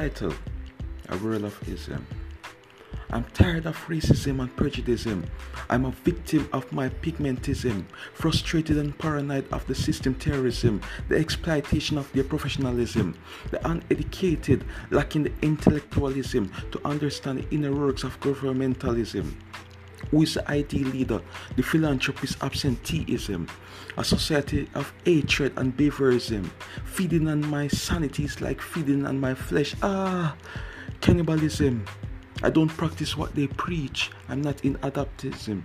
title A World of Ism. I'm tired of racism and prejudice. I'm a victim of my pigmentism, frustrated and paranoid of the system terrorism, the exploitation of their professionalism, the uneducated, lacking the intellectualism to understand the inner works of governmentalism. Who is the ideal leader? The philanthropist absenteeism, a society of hatred and behaviorism, feeding on my sanity is like feeding on my flesh. Ah, cannibalism. I don't practice what they preach. I'm not in adaptism.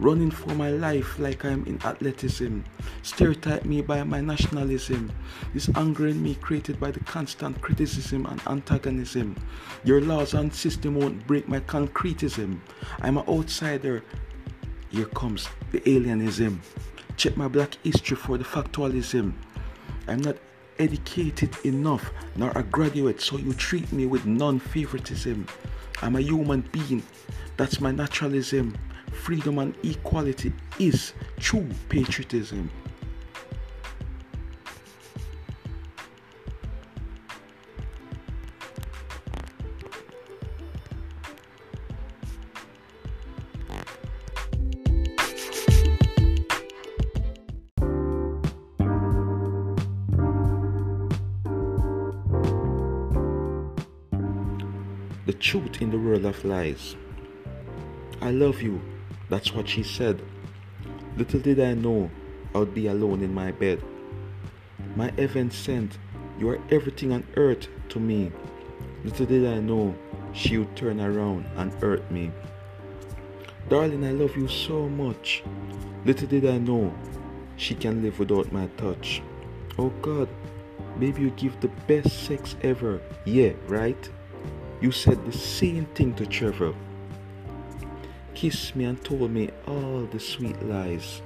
Running for my life like I'm in athleticism. Stereotype me by my nationalism. This anger in me created by the constant criticism and antagonism. Your laws and system won't break my concretism. I'm an outsider. Here comes the alienism. Check my black history for the factualism. I'm not educated enough nor a graduate, so you treat me with non favoritism. I'm a human being, that's my naturalism. Freedom and equality is true patriotism. the truth in the world of lies. I love you, that's what she said. Little did I know I would be alone in my bed. My heaven sent, you are everything on earth to me. Little did I know she would turn around and hurt me. Darling, I love you so much. Little did I know she can live without my touch. Oh God, baby, you give the best sex ever. Yeah, right? You said the same thing to Trevor. Kissed me and told me all the sweet lies.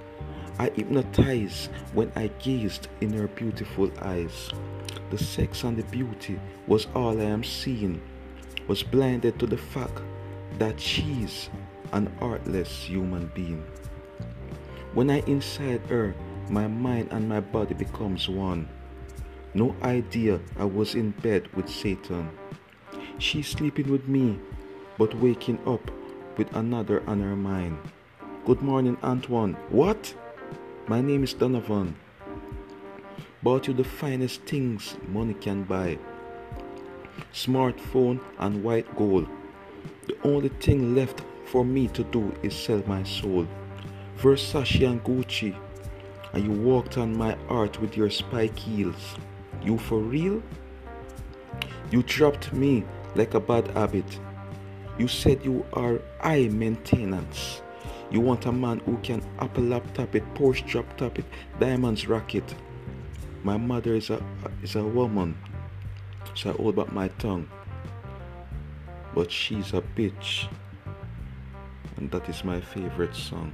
I hypnotized when I gazed in her beautiful eyes. The sex and the beauty was all I am seeing. Was blinded to the fact that she's an artless human being. When I inside her, my mind and my body becomes one. No idea I was in bed with Satan. She's sleeping with me, but waking up with another on her mind. Good morning, Antoine. What? My name is Donovan. Bought you the finest things money can buy smartphone and white gold. The only thing left for me to do is sell my soul. Versace and Gucci, and you walked on my heart with your spike heels. You for real? You dropped me like a bad habit. You said you are high maintenance. You want a man who can Apple laptop it, Porsche drop top it, diamonds rocket. My mother is a is a woman, so I hold back my tongue. But she's a bitch, and that is my favorite song.